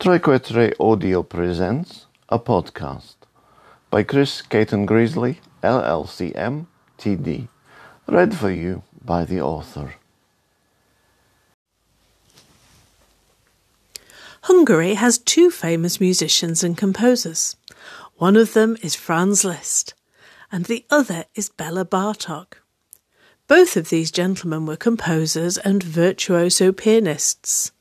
Triquetre Audio presents a podcast by Chris Caton Grizzly, LLCM, TD, read for you by the author. Hungary has two famous musicians and composers. One of them is Franz Liszt, and the other is Bela Bartok. Both of these gentlemen were composers and virtuoso pianists.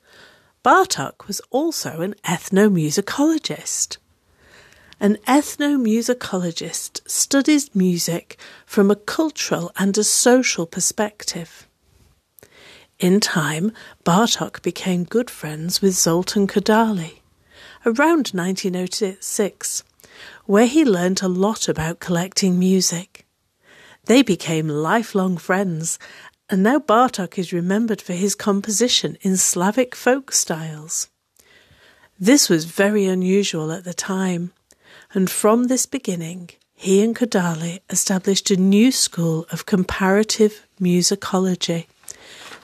Bartok was also an ethnomusicologist. An ethnomusicologist studies music from a cultural and a social perspective. In time, Bartok became good friends with Zoltan Kodaly. Around 1906, where he learnt a lot about collecting music. They became lifelong friends, and now Bartok is remembered for his composition in Slavic folk styles. This was very unusual at the time, and from this beginning, he and Kodaly established a new school of comparative musicology.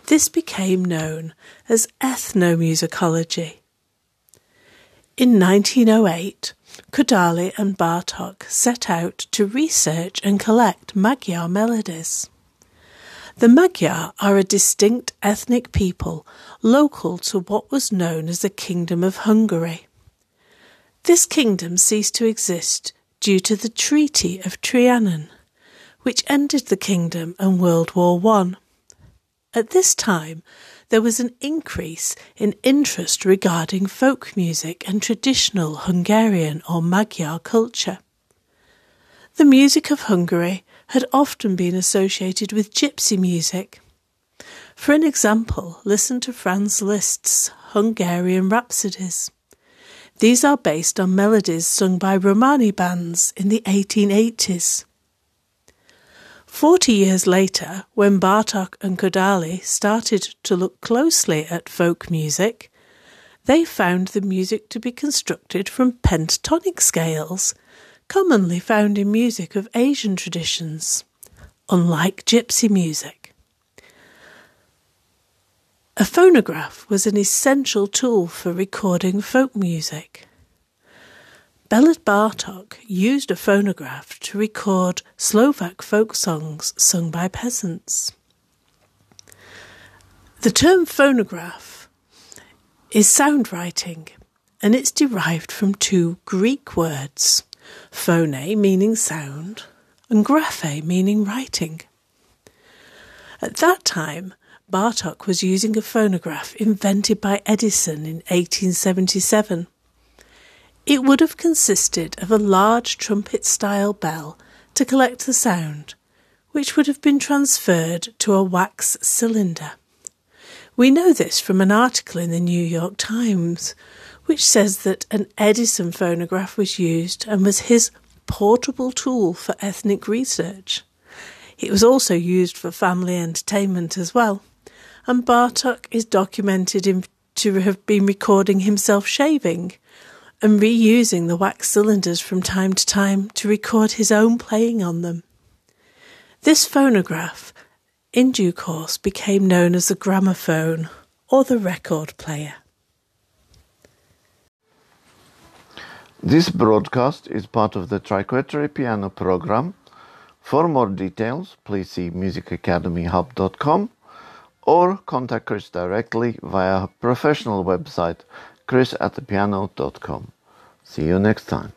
This became known as ethnomusicology. In 1908, Kodaly and Bartok set out to research and collect Magyar melodies. The Magyar are a distinct ethnic people local to what was known as the Kingdom of Hungary. This kingdom ceased to exist due to the Treaty of Trianon, which ended the kingdom and World War I. At this time, there was an increase in interest regarding folk music and traditional Hungarian or Magyar culture. The music of Hungary had often been associated with gypsy music. For an example, listen to Franz Liszt's Hungarian Rhapsodies. These are based on melodies sung by Romani bands in the 1880s. Forty years later, when Bartok and Kodaly started to look closely at folk music, they found the music to be constructed from pentatonic scales, commonly found in music of Asian traditions, unlike gypsy music. A phonograph was an essential tool for recording folk music. Bela Bartok used a phonograph to record Slovak folk songs sung by peasants. The term phonograph is sound writing and it's derived from two Greek words phone meaning sound and graphe meaning writing. At that time, Bartok was using a phonograph invented by Edison in 1877 it would have consisted of a large trumpet style bell to collect the sound, which would have been transferred to a wax cylinder. We know this from an article in the New York Times, which says that an Edison phonograph was used and was his portable tool for ethnic research. It was also used for family entertainment as well, and Bartok is documented to have been recording himself shaving and reusing the wax cylinders from time to time to record his own playing on them. This phonograph, in due course, became known as the gramophone or the record player. This broadcast is part of the Triquetry Piano program. For more details, please see musicacademyhub.com or contact Chris directly via her professional website chris at thepiano.com. See you next time.